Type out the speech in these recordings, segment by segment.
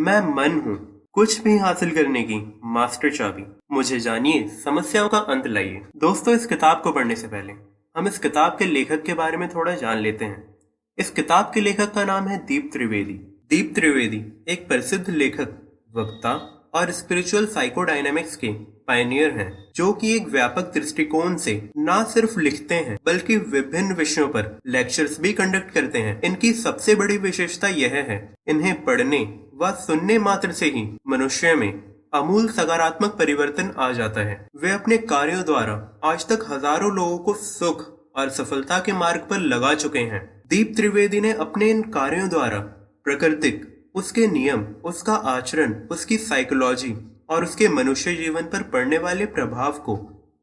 मैं मन हूँ कुछ भी हासिल करने की, मास्टर चाबी। मुझे जानिए, समस्याओं का अंत लाइए। दोस्तों, इस किताब को पढ़ने से पहले हम इस किताब के लेखक के बारे में थोड़ा जान लेते हैं। इस किताब के लेखक का नाम है दीप त्रिवेदी। दीप त्रिवेदी, एक प्रसिद्ध लेखक, वक्ता और स्पिरिचुअल साइकोडायनेमिक्स के पायनियर हैं, जो कि एक व्यापक दृष्टिकोण से न सिर्फ़ लिखते हैं, बल्कि विभिन्न विषयों पर लेक्चर्स भी कंडक्ट करते हैं। इनकी सबसे बड़ी विशेषता यह है, इन्हें पढ़ने व सुनने मात्र से ही मनुष्य में अमूल सकारात्मक परिवर्तन आ जाता है। वे अपने कार्यों द्वारा आज तक हज़ारों लोगों को सुख और सफलता के मार्ग पर लगा चुके हैं। दीप त्रिवेदी ने अपने इन कार्यों द्वारा प्रकृतिक, उसके नियम, उसका आचरण, उसकी साइकोलॉजी और उसके मनुष्य जीवन पर पड़ने वाले प्रभाव को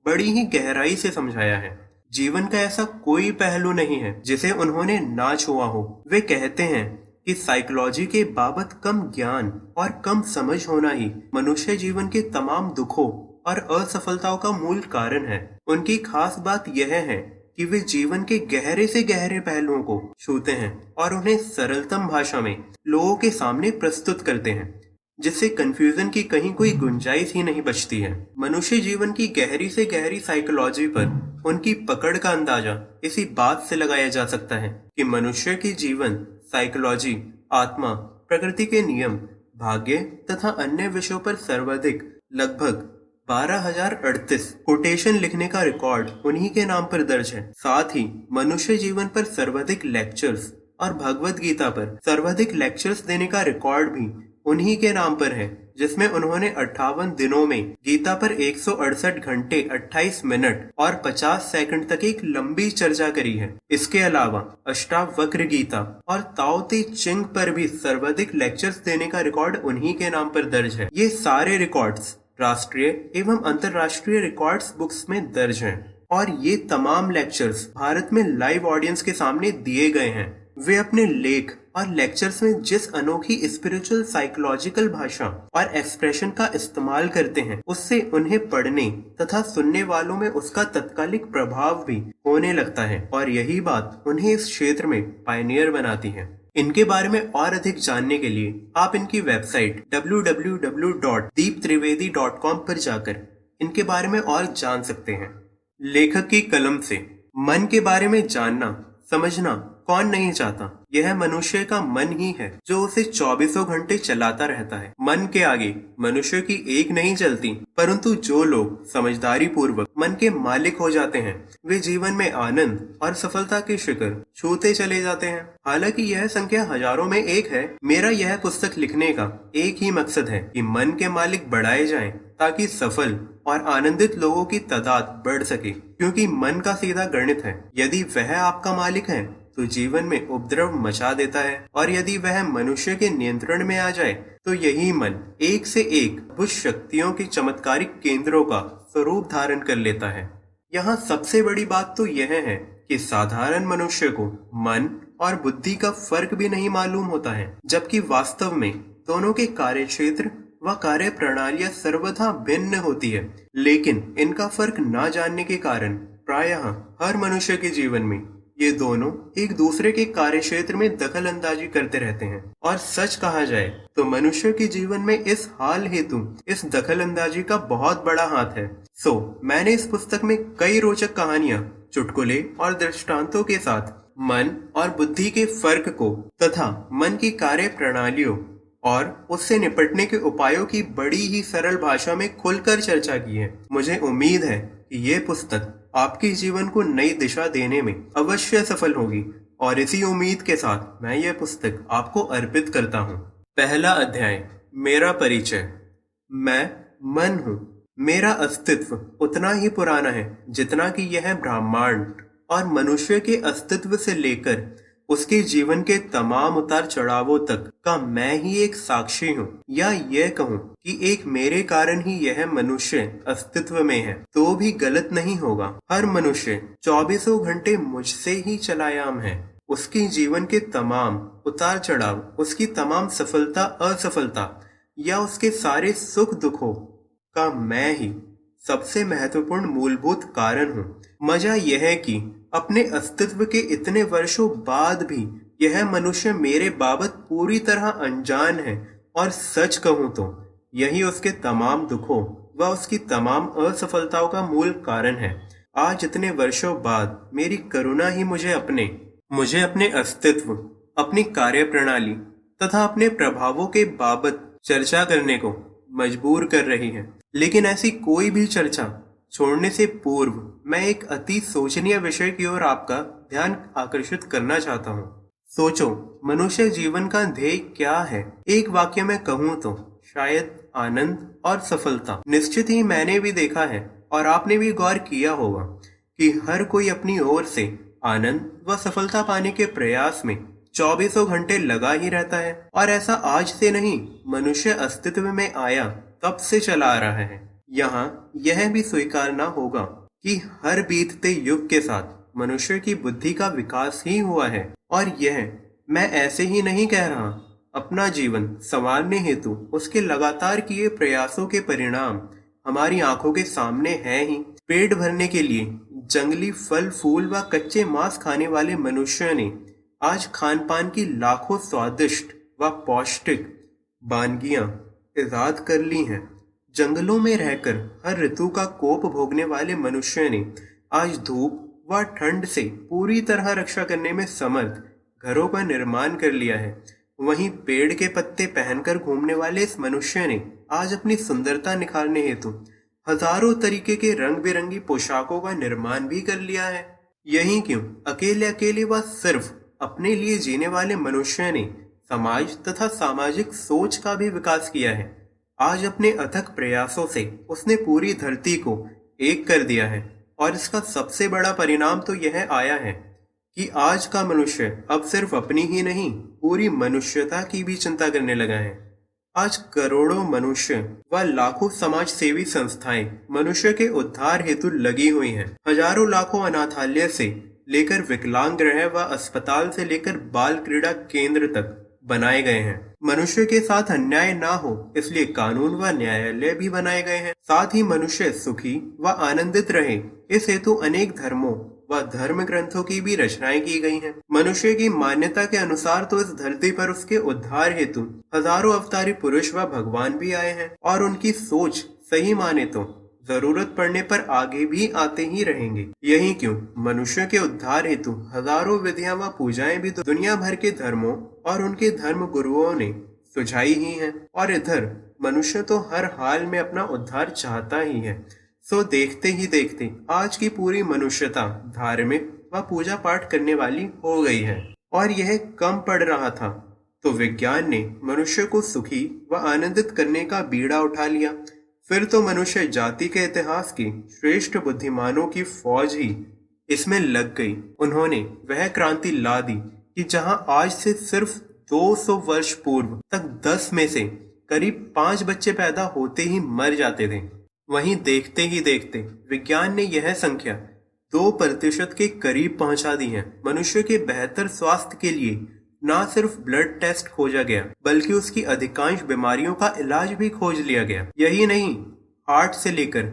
बड़ी ही गहराई से समझाया है। जीवन का ऐसा कोई पहलू नहीं है जिसे उन्होंने ना छुआ हो। वे कहते हैं कि साइकोलॉजी के बाबत कम ज्ञान और कम समझ होना ही मनुष्य जीवन के तमाम दुखों और असफलताओं का मूल कारण है। उनकी खास बात यह है कि वे जीवन के गहरे से गहरे पहलुओं को छूते हैं और उन्हें सरलतम भाषा में लोगों के सामने प्रस्तुत करते हैं। जिससे कंफ्यूजन की कहीं कोई गुंजाइश ही नहीं बचती है। मनुष्य जीवन की गहरी से गहरी साइकोलॉजी पर उनकी पकड़ का अंदाज़ा इसी बात से लगाया जा सकता है कि मनुष्य की जीवन साइकोलॉजी आत्मा, प्रकृति के नियम, भाग्य तथा अन्य विषयों पर सर्वाधिक, लगभग बारह हज़ार अड़तीस कोटेशन लिखने का रिकॉर्ड उन्हीं के नाम पर दर्ज है। साथ ही मनुष्य जीवन पर सर्वाधिक लेक्चर्स और भगवत गीता पर सर्वाधिक लेक्चर्स देने का रिकॉर्ड भी उन्हीं के नाम पर है, जिसमें उन्होंने अट्ठावन दिनों में गीता पर एक सौ अड़सठ घंटे 28 मिनट और 50 सेकंड तक एक लंबी चर्चा करी है। इसके अलावा अष्टावक्र गीता और ताओते चिंग पर भी सर्वाधिक लेक्चर्स देने का रिकॉर्ड उन्हीं के नाम पर दर्ज है। ये सारे रिकॉर्ड्स राष्ट्रीय एवं अंतर्राष्ट्रीय रिकॉर्ड्स बुक्स में दर्ज हैं और ये तमाम लेक्चर्स भारत में लाइव ऑडियंस के सामने दिए गए हैं। वे अपने लेख और लेक्चर्स में जिस अनोखी स्पिरिचुअल साइकोलॉजिकल भाषा और एक्सप्रेशन का इस्तेमाल करते हैं, उससे उन्हें पढ़ने तथा सुनने वालों में उसका तत्कालिक प्रभाव भी होने लगता है। और यही बात उन्हें इस क्षेत्र में पायनियर बनाती है। इनके बारे में और अधिक जानने के लिए आप इनकी वेबसाइट www.deeptrivedi.com पर जाकर इनके बारे में और जान सकते हैं। लेखक की कलम से मन के बारे में जानना, समझना कौन नहीं चाहता यह मनुष्य का मन ही है, जो उसे चौबीसों घंटे चलाता रहता है। मन के आगे मनुष्य की एक नहीं चलती परंतु जो लोग समझदारी पूर्वक मन के मालिक हो जाते हैं, वे जीवन में आनंद और सफलता के शिखर छूते चले जाते हैं। हालाँकि यह संख्या हज़ारों में एक है, मेरा यह पुस्तक लिखने का एक ही मकसद है कि मन के मालिक बढ़ाए जाएँ, ताकि सफल और आनंदित लोगों की तादाद बढ़ सके, क्योंकि मन का सीधा गणित है। यदि वह आपका मालिक है तो जीवन में उपद्रव मचा देता है और यदि वह मनुष्य के नियंत्रण में आ जाए तो यही मन एक से एक बुद्ध शक्तियों के चमत्कारिक केंद्रों का स्वरूप धारण कर लेता है। यहाँ सबसे बड़ी बात तो यह है कि साधारण मनुष्य को मन और बुद्धि का फ़र्क भी नहीं मालूम होता है, जबकि वास्तव में दोनों के कार्य क्षेत्र व कार्य प्रणालियाँ सर्वथा भिन्न होती है। लेकिन इनका फ़र्क न जानने के कारण प्रायः हर मनुष्य के जीवन में ये दोनों एक दूसरे के कार्य क्षेत्र में दखल अंदाजी करते रहते हैं। और सच कहा जाए तो मनुष्य के जीवन में इस हाल हेतु, इस दखल अंदाजी का बहुत बड़ा हाथ है। सो, मैंने इस पुस्तक में कई रोचक कहानियाँ, चुटकुले और दृष्टांतों के साथ, मन और बुद्धि के फ़र्क को, तथा मन की कार्य प्रणालियों और उससे निपटने के उपायों की बड़ी ही सरल भाषा में खुलकर चर्चा की है। मुझे उम्मीद है कि ये पुस्तक आपके जीवन को नई दिशा देने में अवश्य सफल होगी। और इसी उम्मीद के साथ मैं यह पुस्तक आपको अर्पित करता हूँ। पहला अध्याय, मेरा परिचय। मैं मन हूँ। मेरा अस्तित्व उतना ही पुराना है जितना कि यह ब्रह्मांड और मनुष्य के अस्तित्व से लेकर उसके जीवन के तमाम उतार चढ़ावों तक का मैं ही एक साक्षी हूँ। या यह कहूँ कि एक मेरे कारण ही यह मनुष्य अस्तित्व में है तो भी गलत नहीं होगा। हर मनुष्य चौबीसों घंटे मुझसे ही चलायाम है। उसके जीवन के तमाम उतार चढ़ाव, उसकी तमाम सफलता, असफलता या उसके सारे सुख दुखों का मैं ही सबसे महत्वपूर्ण मूलभूत कारण हूँ। मज़ा यह है कि अपने अस्तित्व के इतने वर्षों बाद भी यह मनुष्य मेरे बाबत पूरी तरह अनजान है और सच कहूँ तो यही उसके तमाम दुखों व उसकी तमाम असफलताओं का मूल कारण है। आज इतने वर्षों बाद मेरी करुणा ही मुझे अपने मुझे अपने अस्तित्व, अपनी कार्य प्रणाली तथा अपने प्रभावों के बाबत चर्चा करने को मजबूर कर रही है। लेकिन ऐसी कोई भी चर्चा छोड़ने से पूर्व मैं एक अति सोचनीय विषय की ओर आपका ध्यान आकर्षित करना चाहता हूँ। सोचो, मनुष्य जीवन का ध्येय क्या है? एक वाक्य में कहूँ तो शायद, आनंद और सफलता। निश्चित ही मैंने भी देखा है और आपने भी गौर किया होगा कि हर कोई अपनी ओर से आनंद व सफलता पाने के प्रयास में चौबीसों घंटे लगा ही रहता है। और ऐसा आज से नहीं, मनुष्य अस्तित्व में आया, तब से चला आ रहा है। यहाँ यह भी स्वीकारना होगा कि हर बीतते युग के साथ मनुष्य की बुद्धि का विकास ही हुआ है। और यह मैं ऐसे ही नहीं कह रहा, अपना जीवन संवारने हेतु उसके लगातार किए प्रयासों के परिणाम हमारी आँखों के सामने है ही। पेट भरने के लिए जंगली फल, फूल व कच्चे मांस खाने वाले मनुष्य ने आज खान पान की लाखों स्वादिष्ट व पौष्टिक बानगियाँ ईजाद कर ली हैं। जंगलों में रहकर हर ऋतु का कोप भोगने वाले मनुष्य ने आज धूप व ठंड से पूरी तरह रक्षा करने में समर्थ घरों का निर्माण कर लिया है। वहीं पेड़ के पत्ते पहनकर घूमने वाले इस मनुष्य ने आज अपनी सुंदरता निखारने हेतु हज़ारों तरीके के रंग बिरंगी पोशाकों का निर्माण भी कर लिया है। यही क्यों? अकेले अकेले व सिर्फ़ अपने लिए जीने वाले मनुष्य ने समाज तथा सामाजिक सोच का भी विकास किया है। आज अपने अथक प्रयासों से उसने पूरी धरती को एक कर दिया है और इसका सबसे बड़ा परिणाम तो यह आया है कि आज का मनुष्य अब सिर्फ़ अपनी ही नहीं, पूरी मनुष्यता की भी चिंता करने लगा है आज करोड़ों मनुष्य व लाखों समाज सेवी संस्थाएँ मनुष्य के उद्धार हेतु लगी हुई हैं। हज़ारों लाखों अनाथालय से लेकर विकलांग ग्रह व अस्पताल से लेकर बाल क्रीड़ा केंद्र तक बनाए गए हैं मनुष्य के साथ अन्याय ना हो, इसलिए कानून व न्यायालय भी बनाए गए हैं साथ ही मनुष्य सुखी व आनंदित रहे, इस हेतु अनेक धर्मों व धर्म ग्रंथों की भी रचनाएँ की गई हैं। मनुष्य की मान्यता के अनुसार तो इस धरती पर उसके उद्धार हेतु हज़ारों अवतारी पुरुष व भगवान भी आए हैं, और उनकी सोच सही माने तो ज़रूरत पड़ने पर आगे भी आते ही रहेंगे। यही क्यों? मनुष्य के उद्धार हेतु हज़ारों विधियाँ व पूजाएँ भी तो दुनिया भर के धर्मों और उनके धर्म गुरुओं ने सुझाई ही हैं। और इधर, मनुष्य तो हर हाल में अपना उद्धार चाहता ही है। सो देखते ही देखते, आज की पूरी मनुष्यता धार्मिक व पूजा पाठ करने वाली हो गई है। और यह कम पड़ रहा था। तो विज्ञान ने मनुष्य को सुखी व आनंदित करने का बीड़ा उठा लिया। फिर तो मनुष्य जाति के इतिहास की श्रेष्ठ बुद्धिमानों की फौज ही इसमें लग गई। उन्होंने वह क्रांति ला दी कि जहाँ आज से सिर्फ़ 200 वर्ष पूर्व तक 10 में से करीब पाँच बच्चे पैदा होते ही मर जाते थे। वहीं देखते ही देखते विज्ञान ने यह संख्या दो प्रतिशत के करीब पहुँचा दी है। मनुष्य के बेहतर स्वास्थ्य के लिए न सिर्फ़ ब्लड टेस्ट खोजा गया, बल्कि उसकी अधिकांश बीमारियों का इलाज भी खोज लिया गया। यही नहीं, हार्ट से लेकर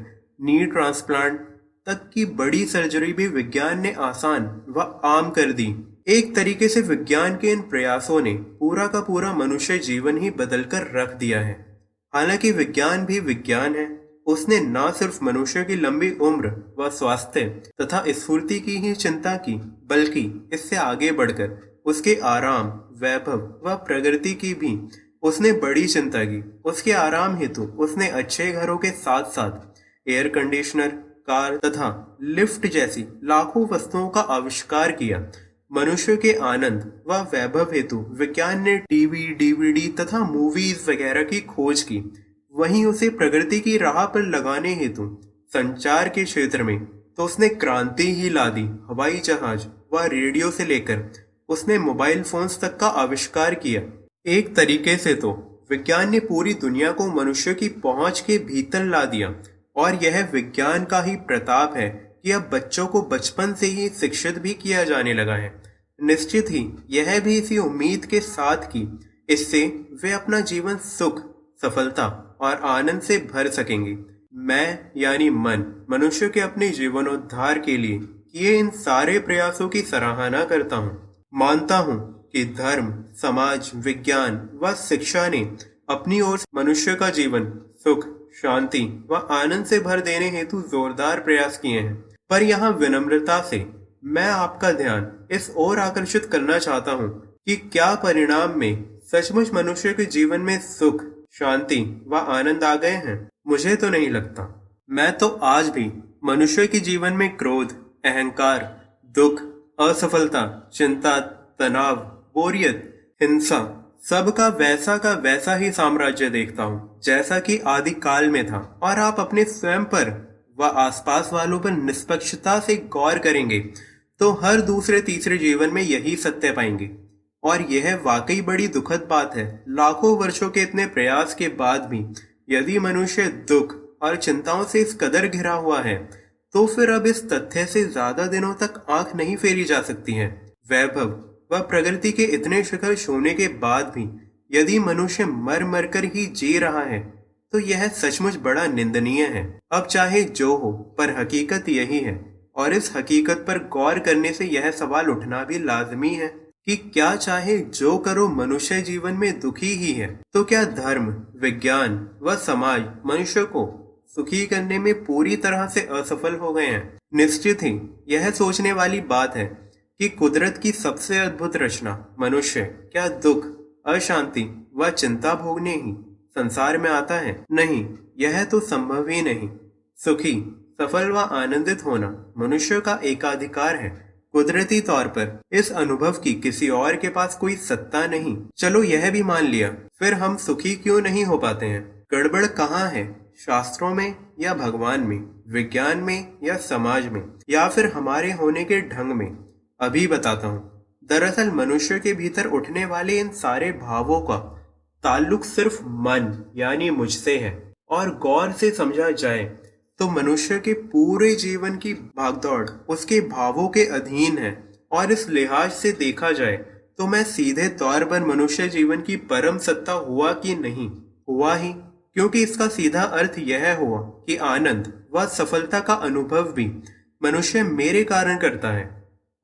नी ट्रांसप्लांट तक की बड़ी सर्जरी भी विज्ञान ने आसान व आम कर दी। एक तरीके से विज्ञान के इन प्रयासों ने पूरा का पूरा मनुष्य जीवन ही बदलकर रख दिया है। हालाँकि विज्ञान भी विज्ञान है, उसने न सिर्फ़ मनुष्य की लंबी उम्र व स्वास्थ्य तथा स्फूर्ति की ही चिंता की, बल्कि इससे आगे बढ़कर उसके आराम, वैभव व प्रगति की भी उसने बड़ी चिंता की। उसके आराम हेतु उसने अच्छे घरों के साथ साथ एयर कंडीशनर कार तथा लिफ्ट जैसी लाखों वस्तुओं का आविष्कार किया। मनुष्य के आनंद व वैभव हेतु विज्ञान ने टीवी, डीवीडी तथा मूवीज़ वगैरह की खोज की। वहीं उसे प्रगति की राह पर लगाने हेतु संचार के क्षेत्र में तो उसने क्रांति ही ला दी, हवाई जहाज़ व रेडियो से लेकर उसने मोबाइल फोन्स तक का आविष्कार किया। एक तरीके से तो विज्ञान ने पूरी दुनिया को मनुष्य की पहुँच के भीतर ला दिया। और यह विज्ञान का ही प्रताप है कि अब बच्चों को बचपन से ही शिक्षित भी किया जाने लगा है। निश्चित ही, यह भी इसी उम्मीद के साथ कि इससे वे अपना जीवन सुख, सफलता और आनंद से भर सकेंगे। मैं, यानी मन, मनुष्य के अपने जीवनोद्धार के लिए किए इन सारे प्रयासों की सराहना करता हूँ। मानता हूँ कि धर्म, समाज, विज्ञान व शिक्षा ने अपनी ओर मनुष्य का जीवन सुख, शांति व आनंद से भर देने हेतु जोरदार प्रयास किए हैं। पर यहाँ विनम्रता से मैं आपका ध्यान इस ओर आकर्षित करना चाहता हूँ कि क्या परिणाम में सचमुच मनुष्य के जीवन में सुख, शांति व आनंद आ गए हैं? मुझे तो नहीं लगता। मैं तो आज भी मनुष्य के जीवन में क्रोध, अहंकार, दुख असफलता, चिंता, तनाव, बोरियत, हिंसा सबका वैसा का वैसा ही साम्राज्य देखता हूँ, जैसा कि आदि काल में था। और आप अपने स्वयं पर व आसपास वालों पर निष्पक्षता से गौर करेंगे तो हर दूसरे तीसरे जीवन में यही सत्य पाएँगे। और यह वाकई बड़ी दुखद बात है, लाखों वर्षों के इतने प्रयास के बाद भी, यदि मनुष्य दुख और चिंताओं से इस कदर घिरा हुआ है तो फिर अब इस तथ्य से ज़्यादा दिनों तक आँख नहीं फेरी जा सकती है। वैभव व प्रगति के इतने शिखर छूने के बाद भी यदि मनुष्य मर मर कर ही जी रहा है तो यह सचमुच बड़ा निंदनीय है। अब चाहे जो हो, पर हकीकत यही है, और इस हकीकत पर गौर करने से यह सवाल उठना भी लाजमी है कि क्या चाहे जो करो मनुष्य जीवन में दुखी ही है तो क्या धर्म, विज्ञान व समाज मनुष्य को सुखी करने में पूरी तरह से असफल हो गए हैं। निश्चित ही, यह सोचने वाली बात है कि कुदरत की सबसे अद्भुत रचना, मनुष्य, क्या दुख, अशांति व चिंता भोगने ही संसार में आता है? नहीं, यह तो संभव ही नहीं। सुखी, सफल व आनंदित होना मनुष्य का एकाधिकार है। कुदरती तौर पर इस अनुभव की किसी और के पास कोई सत्ता नहीं। चलो यह भी मान लिया, फिर हम सुखी क्यों नहीं हो पाते हैं? गड़बड़ कहाँ है? शास्त्रों में या भगवान में, विज्ञान में या समाज में, या फिर हमारे होने के ढंग में, अभी बताता हूँ। दरअसल मनुष्य के भीतर उठने वाले इन सारे भावों का ताल्लुक सिर्फ़ मन, यानी मुझसे है। और गौर से समझा जाए तो मनुष्य के पूरे जीवन की भागदौड़ उसके भावों के अधीन है। और इस लिहाज से देखा जाए तो मैं सीधे तौर पर मनुष्य जीवन की परम सत्ता हुआ कि नहीं? हुआ ही। क्योंकि इसका सीधा अर्थ यह हुआ कि आनंद व सफलता का अनुभव भी मनुष्य मेरे कारण करता है,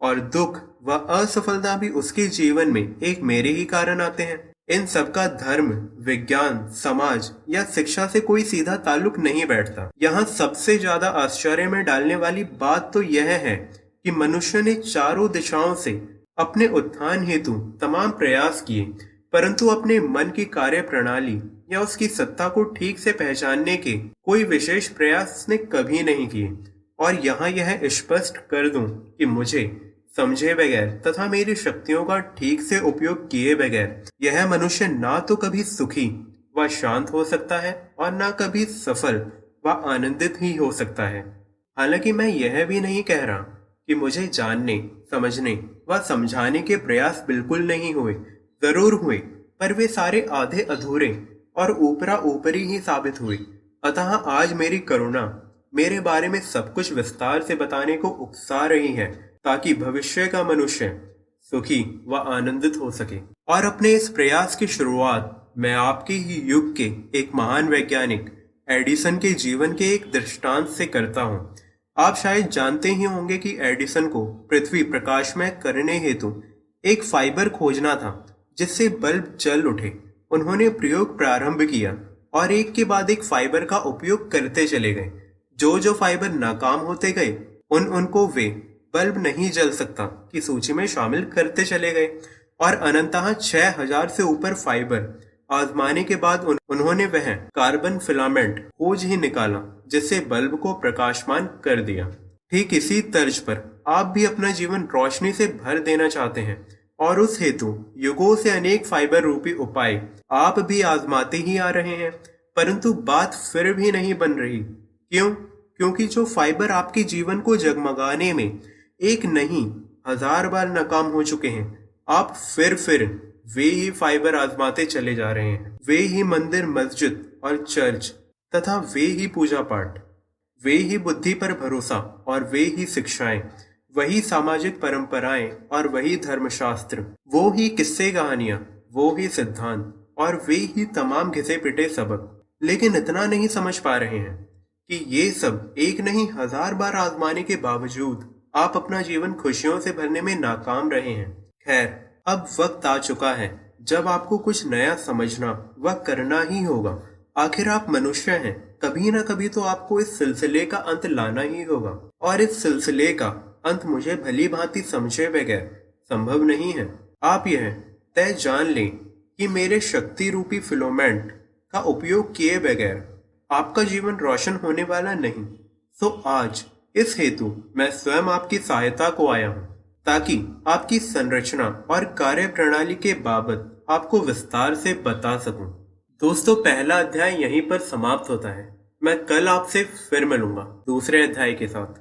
और दुख व असफलता भी उसके जीवन में एक मेरे ही कारण आते हैं। इन सबका धर्म, विज्ञान, समाज या शिक्षा से कोई सीधा ताल्लुक नहीं बैठता। यहाँ सबसे ज़्यादा आश्चर्य में डालने वाली बात तो यह है कि मनुष्य ने चारों दिशाओं से अपने उत्थान हेतु तमाम प्रयास किए, परंतु अपने मन की कार्य प्रणाली या उसकी सत्ता को ठीक से पहचानने के कोई विशेष प्रयास उसने कभी नहीं किए। और यहाँ यह स्पष्ट कर दूँ कि मुझे समझे बगैर तथा मेरी शक्तियों का ठीक से उपयोग किए बगैर यह मनुष्य ना तो कभी सुखी व शांत हो सकता है और ना कभी सफल व आनंदित ही हो सकता है। हालाँकि मैं यह भी नहीं कह रहा कि मुझे जानने, समझने व समझाने के प्रयास बिल्कुल नहीं हुए, ज़रूर हुए, पर वे सारे आधे अधूरे और ऊपरा ऊपरी ही साबित हुई। अतः आज मेरी करुणा, मेरे बारे में सब कुछ विस्तार से बताने को उकसा रही है, ताकि भविष्य का मनुष्य सुखी व आनंदित हो सके। और अपने इस प्रयास की शुरुआत मैं आपके ही युग के एक महान वैज्ञानिक, एडिसन के जीवन के एक दृष्टांत से करता हूँ। आप शायद जानते ही होंगे कि एडिसन को पृथ्वी प्रकाशमय करने हेतु एक फाइबर खोजना था, जिससे बल्ब जल उठे। उन्होंने प्रयोग प्रारंभ किया और एक के बाद एक फाइबर का उपयोग करते चले गए। जो जो फाइबर नाकाम होते गए उन उनको वे बल्ब नहीं जल सकता की सूची में शामिल करते चले गए और अनंतः छह हज़ार से ऊपर फाइबर आजमाने के बाद उन, उन्होंने वह कार्बन फिलामेंट खोज ही निकाला जिससे बल्ब को प्रकाशमान कर दिया। ठीक इसी तर्ज पर आप भी अपना जीवन रोशनी से भर देना चाहते हैं। और उस हेतु युगों से अनेक फाइबर रूपी उपाय आप भी आजमाते ही आ रहे हैं। परंतु बात फिर भी नहीं बन रही। क्यों? क्योंकि जो फाइबर आपके जीवन को जगमगाने में एक नहीं, हज़ार बार नाकाम हो चुके हैं। आप फिर फिर वे ही फाइबर आजमाते चले जा रहे हैं। वे ही मंदिर, मस्जिद और चर्च तथा वे ही पूजा पाठ। वे ही बुद्धि पर भरोसा और वे ही शिक्षाएँ। वही सामाजिक परंपराएँ और वही धर्मशास्त्र, वो ही किस्से कहानियाँ, वो ही सिद्धांत, और वे ही तमाम घिसे पिटे सबक। लेकिन इतना नहीं समझ पा रहे हैं कि ये सब एक नहीं हज़ार बार आजमाने के बावजूद आप अपना जीवन खुशियों से भरने में नाकाम रहे हैं। खैर, अब वक्त आ चुका है, जब आपको कुछ नया समझना व करना ही होगा। आखिर आप मनुष्य हैं, कभी ना कभी तो आपको इस सिलसिले का अंत लाना ही होगा। और इस सिलसिले का अंत मुझे भली भांति समझे बगैर संभव नहीं है। आप यह तय जान लें कि मेरे शक्ति रूपी फिलोमेंट का उपयोग किए बगैर आपका जीवन रोशन होने वाला नहीं। तो आज इस हेतु मैं स्वयं आपकी सहायता को आया हूँ, ताकि आपकी संरचना और कार्य प्रणाली के बाबत आपको विस्तार से बता सकूँ। दोस्तों, पहला अध्याय यहीं पर समाप्त होता है। मैं कल आपसे फिर मिलूँगा, दूसरे अध्याय के साथ।